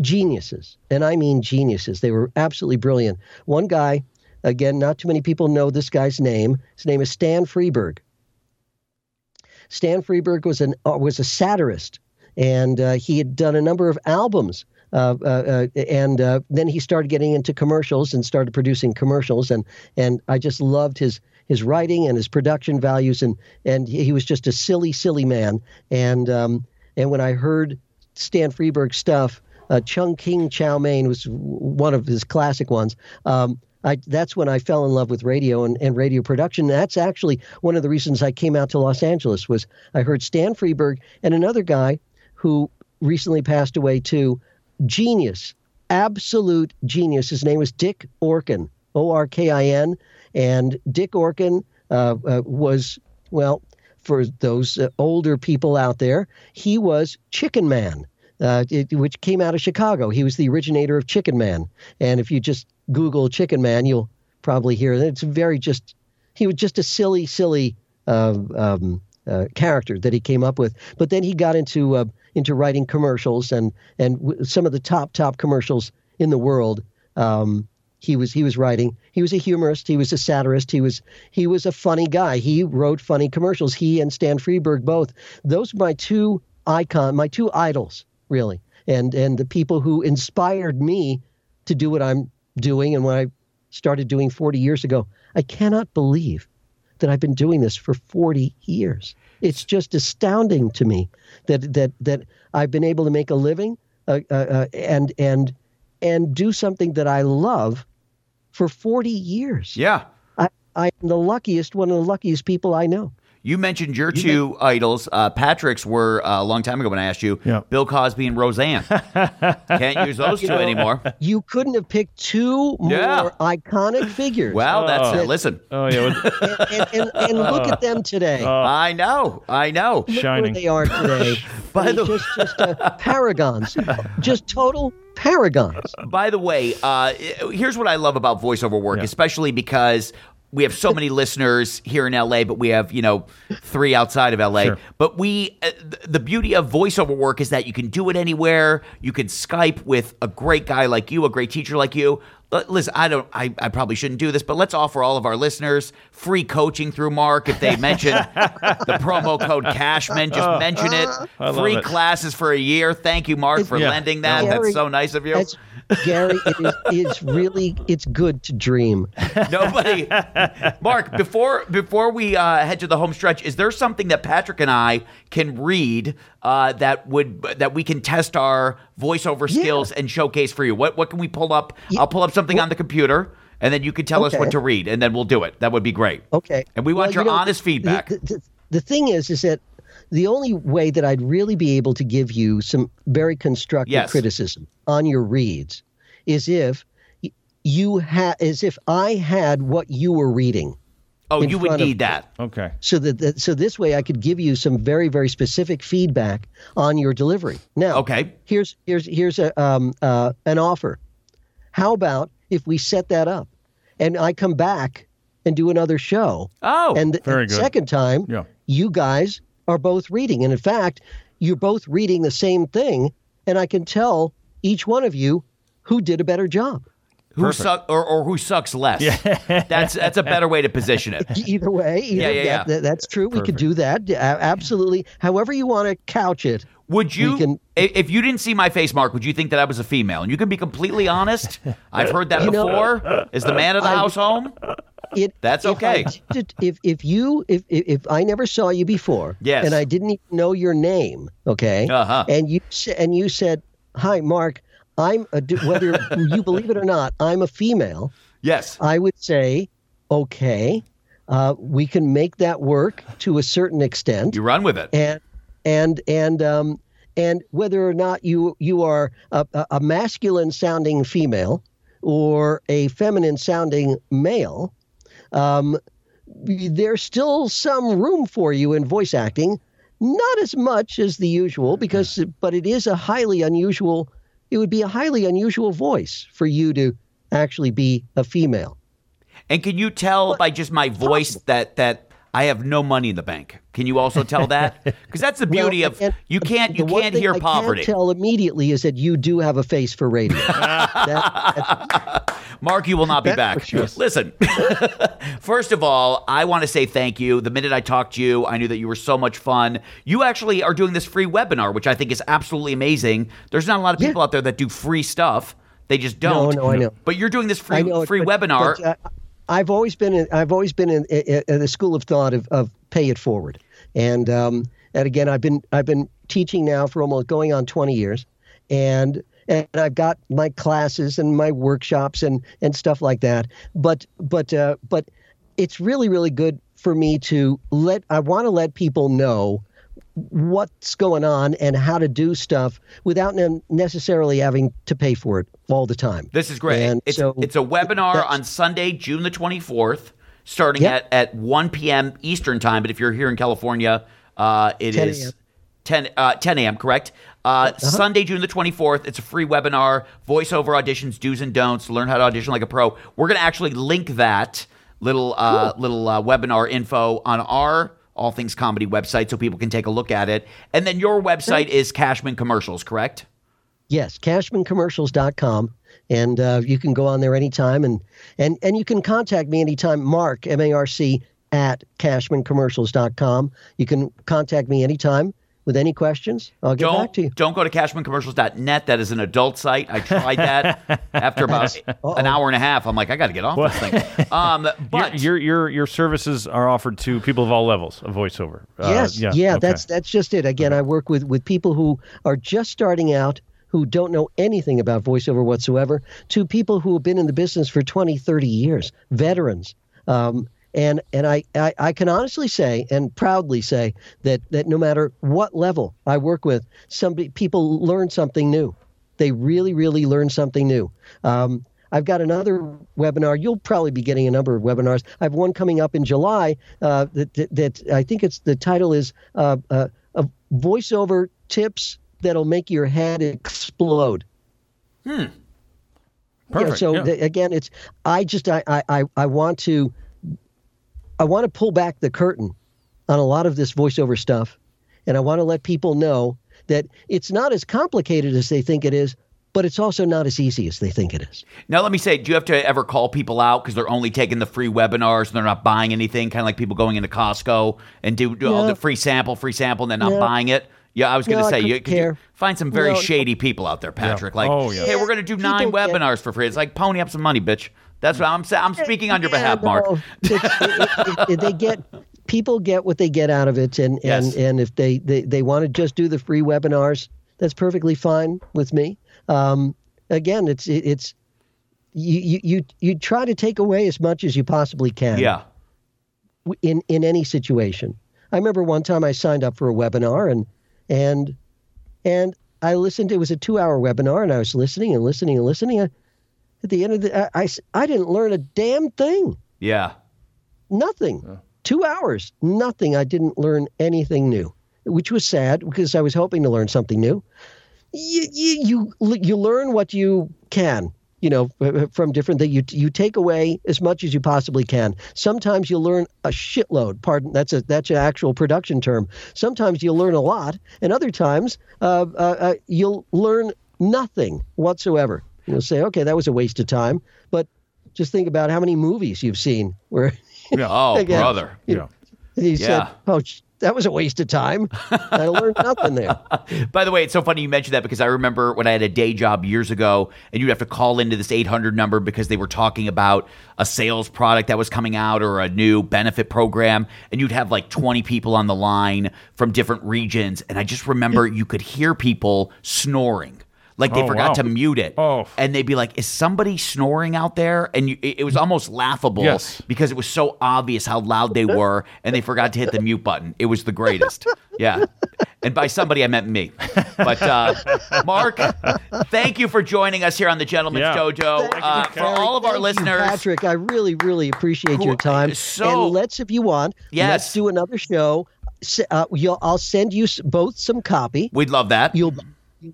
geniuses, and I mean geniuses. They were absolutely brilliant. One guy, again, not too many people know this guy's name. His name is Stan Freberg. Stan Freberg was an uh, was a satirist, and uh, he had done a number of albums. Uh, uh, uh, and then he started getting into commercials and started producing commercials, and and I just loved his his writing and his production values, and and he was just a silly, silly man. And um, and when I heard Stan Freberg stuff, uh, Chun King Chow Mein was one of his classic ones. Um, I, that's when I fell in love with radio and, and radio production. That's actually one of the reasons I came out to Los Angeles was I heard Stan Freberg and another guy who recently passed away too, genius, absolute genius. His name was Dick Orkin, O R K I N, and Dick Orkin uh, uh, was well for those uh, older people out there. He was Chicken Man. Uh, it, which came out of Chicago. He was the originator of Chicken Man. And if you just Google Chicken Man, you'll probably hear that it's very just, he was just a silly, silly uh, um, uh, character that he came up with. But then he got into uh, into writing commercials and and w- some of the top top commercials in the world. Um, he was he was writing. He was a humorist. He was a satirist. He was he was a funny guy. He wrote funny commercials. He and Stan Freberg both. Those are my two icon, my two idols, really, and and the people who inspired me to do what I'm doing and what I started doing 40 years ago. I cannot believe that I've been doing this for 40 years. It's just astounding to me that that that I've been able to make a living uh, uh, uh, and and and do something that I love for 40 years. Yeah. I, I'm the luckiest, one of the luckiest people I know. You mentioned your two idols. Uh, Patrick's were uh, a long time ago when I asked you. Yeah. Bill Cosby and Roseanne. *laughs* Can't use those two anymore. You couldn't have picked two more Yeah. iconic figures. Well, that's Oh. uh, listen. Oh yeah, *laughs* and, and, and, and look at them today. I know. I know. Look where shining. they are today. *laughs* By the- just just uh, paragons, just total paragons. By the way, uh, here's what I love about voiceover work, especially because we have so many listeners here in LA, but we have you know three outside of LA. Sure. But we, uh, th- the beauty of voiceover work is that you can do it anywhere. You can Skype with a great guy like you, a great teacher like you. L- Listen, I don't. I, I probably shouldn't do this, but let's offer all of our listeners free coaching through Marc if they mention *laughs* the promo code Cashman. Just mention it. I love Free it. classes for a year. Thank you, Marc, for Yeah. lending that. Gary, That's so nice of you. That's, Gary, it is, it's really it's good to dream. *laughs* Nobody, Marc. Before before we uh, head to the home stretch, is there something that Patrick and I can read uh, that would that we can test our voiceover Yeah. skills and showcase for you? What what can we pull up? I'll pull up something on the computer, and then you can tell us what to read, and then we'll do it. That would be great. Okay. And we want Well, your you know, honest the- feedback. The, the, the thing is, is that the only way that I'd really be able to give you some very constructive Yes. criticism on your reads is if you had, as if I had what you were reading. Oh, you would need me that. Okay. so that, that so this way I could give you some very very specific feedback on your delivery. Now, Okay. here's here's here's a um uh an offer. How about if we set that up, and I come back and do another show, Oh, and the Very good. second time, Yeah. you guys are both reading, and in fact, you're both reading the same thing, and I can tell each one of you who did a better job. who suck or, or who sucks less? Yeah. *laughs* that's that's a better way to position it. Either way, either, Yeah, yeah, yeah. that- that's true. We could do that. Absolutely. However you want to couch it. Would you, can- if you didn't see my face, Marc, would you think that I was a female? And you can be completely honest. I've heard that You know- before. Is the man of the I- house home? It, That's if okay. if if you if, if if I never saw you before, Yes. and I didn't even know your name, okay, Uh-huh. and you and you said, "Hi, Marc, I'm a, whether *laughs* you believe it or not, I'm a female." Yes. I would say, okay, uh, we can make that work to a certain extent. You run with it. and and and um and whether or not you you are a- a masculine sounding female or a feminine sounding male um there's still some room for you in voice acting. Not as much as the usual because but it is a highly unusual it would be a highly unusual voice for you to actually be a female. And can you tell by just my voice that that I have no money in the bank? Can you also tell that? *laughs* Because that's the beauty Well, of and you can't you can't hear I poverty. Can tell immediately is that you do have a face for radio. *laughs* That- Marc, you will not be back. sure. Listen, *laughs* first of all, I want to say thank you. The minute I talked to you, I knew that you were so much fun. You actually are doing this free webinar, which I think is absolutely amazing. There's not a lot of Yeah. people out there that do free stuff. They just don't. no, I know. But you're doing this free know free but- webinar. but, uh, I've always been in, I've always been in, in, in the school of thought of, of pay it forward, and um, and again I've been I've been teaching now for almost going on twenty years, and and I've got my classes and my workshops and and stuff like that. But but uh, but it's really really good for me to let I want to let people know what's going on and how to do stuff without ne- necessarily having to pay for it all the time. This is great. And it's, so it's a webinar on Sunday, June the 24th, starting Yep. at, at 1 p.m. Eastern time. But if you're here in California, uh, it 10 is a.m. 10, uh, 10 a.m., correct? Uh, Sunday, June the 24th. It's a free webinar, voiceover auditions, do's and don'ts, learn how to audition like a pro. We're going to actually link that little uh, little uh, webinar info on our All Things Comedy website so people can take a look at it. And then your website is Cashman Commercials, correct? Yes, cashmancommercials.com. And uh, you can go on there anytime and, and, and you can contact me anytime, Marc, M A R C, at cashmancommercials.com. You can contact me anytime with any questions. I'll get don't, back to you. Don't go to cashmancommercials.net. That is an adult site. I tried that *laughs* after about *laughs* an hour and a half. I'm like, I got to get off this thing. Um, *laughs* but your, your your your services are offered to people of all levels of voiceover. Uh, yes, yeah, yeah, okay. that's that's just it. Again, I work with with people who are just starting out who don't know anything about voiceover whatsoever to people who have been in the business for 20, 30 years, veterans. Um, and and I, I, I can honestly say and proudly say that that no matter what level I work with, somebody people learn something new. They really, really learn something new. Um, I've got another webinar. You'll probably be getting a number of webinars. I have one coming up in July uh, that, that, that I think it's the title is uh, uh, voiceover tips that'll make your head explode. Hmm. Perfect. Yeah, so yeah. the- again, it's I just I I I want to I want to pull back the curtain on a lot of this voiceover stuff, and I want to let people know that it's not as complicated as they think it is, but it's also not as easy as they think it is. now let me say, do you have to ever call people out because they're only taking the free webinars and they're not buying anything? Kind of like people going into Costco and do, do all the free sample, free sample, and then not No. buying it. Yeah, I was going to No, say, you, could you find some very No, no. shady people out there, Patrick. Like, Oh, yeah. hey, we're going to do nine People get- webinars for free. It's like pony up some money, bitch. That's what I'm saying. I'm speaking on your behalf, Marc. it- it- they get people get what they get out of it, and Yes. and and if they they, they want to just do the free webinars, that's perfectly fine with me. Um, again, it's it, it's you, you you try to take away as much as you possibly can. Yeah. in in any situation. I remember one time I signed up for a webinar and and and I listened. It was a two hour webinar, and I was listening and listening and listening. At the end of the, day I didn't learn a damn thing. Yeah. nothing. Two hours, nothing. I didn't learn anything new, which was sad because I was hoping to learn something new. You you you, you learn what you can. You know, from different things, you you take away as much as you possibly can. Sometimes you learn a shitload. Pardon, that's a that's an actual production term. Sometimes you'll learn a lot, and other times uh, uh, uh, you'll learn nothing whatsoever. You'll say, okay, that was a waste of time. But just think about how many movies you've seen where *laughs* Oh, Again. brother. Yeah. he said, oh, that was a waste of time. I learned *laughs* nothing there. By the way, it's so funny you mentioned that because I remember when I had a day job years ago and you'd have to call into this 800 number because they were talking about a sales product that was coming out or a new benefit program. And you'd have like 20 people on the line from different regions. And I just remember you could hear people snoring. Like they Oh, forgot wow. to mute it. Oh. And they'd be like, is somebody snoring out there? And you, it, it was almost laughable Yes. because it was so obvious how loud they *laughs* were and they forgot to hit the mute button. It was the greatest. Yeah. And by somebody, I meant me. But uh, Marc, thank you for joining us here on the Gentleman's Yeah. Dojo. Uh, for Barry, all of our thank you, listeners, Patrick, I really, really appreciate Who- your time. so- and let's, if you want, Yes. let's do another show. Uh, you'll, I'll send you both some copy. we'd love that. You'll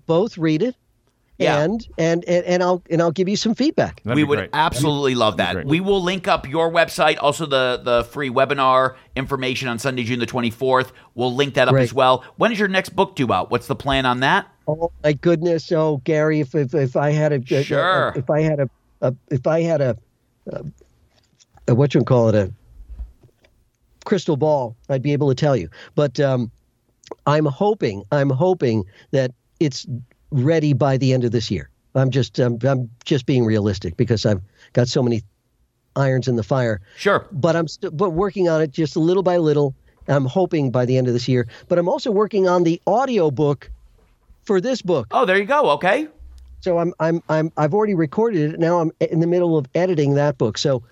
both read it, Yeah. and, and and and I'll and I'll give you some feedback. That'd we would great. absolutely love that. We will link up your website, also the the free webinar information on Sunday, June the 24th. We'll link that up Great. as well. When is your next book due out? What's the plan on that? Oh my goodness! Oh, Gary, if if, if I had a a- Sure. a- if I had a, a if I had a, a, a what you call it a crystal ball, I'd be able to tell you. But um, I'm hoping I'm hoping that it's ready by the end of this year. I'm just um, I'm just being realistic because I've got so many irons in the fire. Sure. But I'm still but working on it just a little by little. I'm hoping by the end of this year. But I'm also working on the audio book for this book. Oh, there you go. Okay. So I'm I'm I'm I've already recorded it. Now I'm in the middle of editing that book. So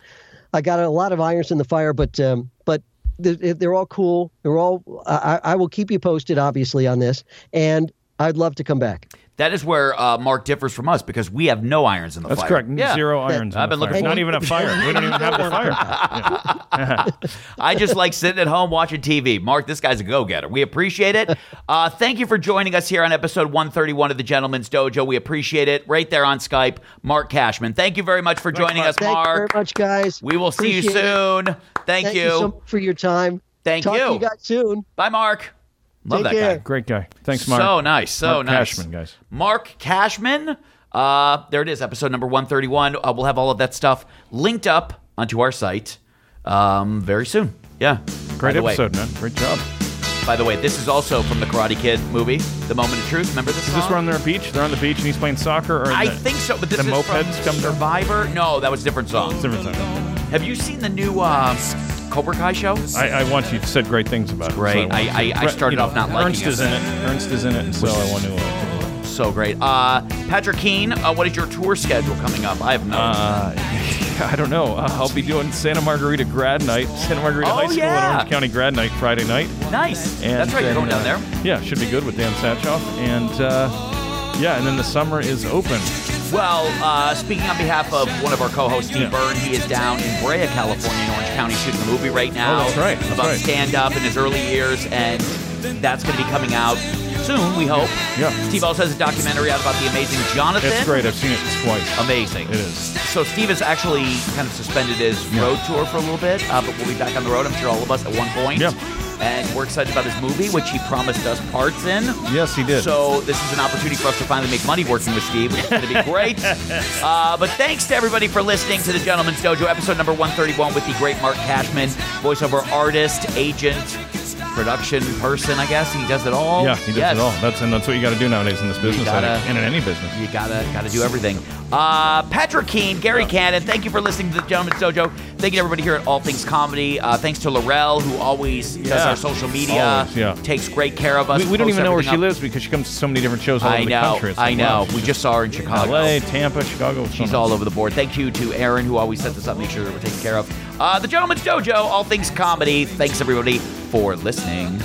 I got a lot of irons in the fire, but um, but they're, they're all cool. They're all. I, I will keep you posted, obviously, on this, and I'd love to come back. That is where uh, Marc differs from us because we have no irons in the fire. That's fire. correct. Yeah. Zero irons. I've in the been looking fire. for- Not even a fire. We don't even have the fire. *laughs* I just like sitting at home watching TV. Marc, this guy's a go getter. We appreciate it. *laughs* Uh, thank you for joining us here on episode 131 of the Gentleman's Dojo. We appreciate it. Right there on Skype, Marc Cashman. Thank you very much for joining us, Marc. Thank you very much, guys. We will see you soon. Thank, Thank you. you so much for your time. Thank Talk you. To you guys soon. Bye, Mark. Love Take that care. guy. Great guy. Thanks, Marc. So nice. So nice. Marc nice. Cashman, guys. Marc Cashman. Uh, there it is, episode number 131. Uh, we'll have all of that stuff linked up onto our site um, very soon. Yeah. Great By the way- episode, man. Great job. by the way, this is also from the Karate Kid movie, The Moment of Truth. Remember this Is this song? where on their beach? They're on the beach and he's playing soccer? Or I the, think so, but this the is from mopeds come down? Survivor. No, that was a different song. Different song. Have you seen the new uh, Cobra Kai show? I, I want you said great things about Great. it. so I- want I- I started you off not liking Ernst is in it. Ernst is in it, and so I want to. Uh, So great. Uh, Patrick Keene, uh, what is your tour schedule coming up? I have no. uh, *laughs* I don't know. Uh, I'll be doing Santa Margarita grad night, Santa Margarita Oh, High School yeah. and Orange County grad night Friday night. nice. And That's right. You're going down uh, there. Yeah, should be good with Dan Satchoff. And uh, yeah, and then the summer is open. Well, uh, speaking on behalf of one of our co-hosts, Steve Yeah. Byrne, he is down in Brea, California, in Orange County, shooting a movie right now Oh, that's right, that's about right. stand-up in his early years, and that's going to be coming out soon, we hope. Yeah. Steve also has a documentary out about the amazing Jonathan. It's great. I've seen it twice. Amazing. It is. So Steve has actually kind of suspended his road tour for a little bit, uh, but we'll be back on the road. I'm sure all of us at one point. Yeah. And we're excited about his movie, which he promised us parts in. Yes, he did. So this is an opportunity for us to finally make money working with Steve, which is going to be *laughs* great. uh, but thanks to everybody for listening to the Gentleman's Dojo, episode number 131 with the great Marc Cashman, voiceover artist, agent, production person, I guess. He does it all. yeah, he does Yes. it all. That's and that's what you got to do nowadays in this business, gotta- and in any business. You gotta gotta do everything. Uh, Patrick Keene, Gary Cannon, thank you for listening to the Gentleman's Dojo. Thank you to everybody here at All Things Comedy. Uh, thanks to Laurel, who always does our social media, Always, yeah. takes great care of us. We, we don't even know where she up. lives because she comes to so many different shows all I over the know, country. It's I like, know. wow, We just saw her in Chicago. L.A., Tampa, Chicago. She's all over the board. Thank you to Aaron, who always sets us up, make sure that we're taken care of. Uh, the Gentleman's Dojo, all things comedy. Thanks everybody for listening.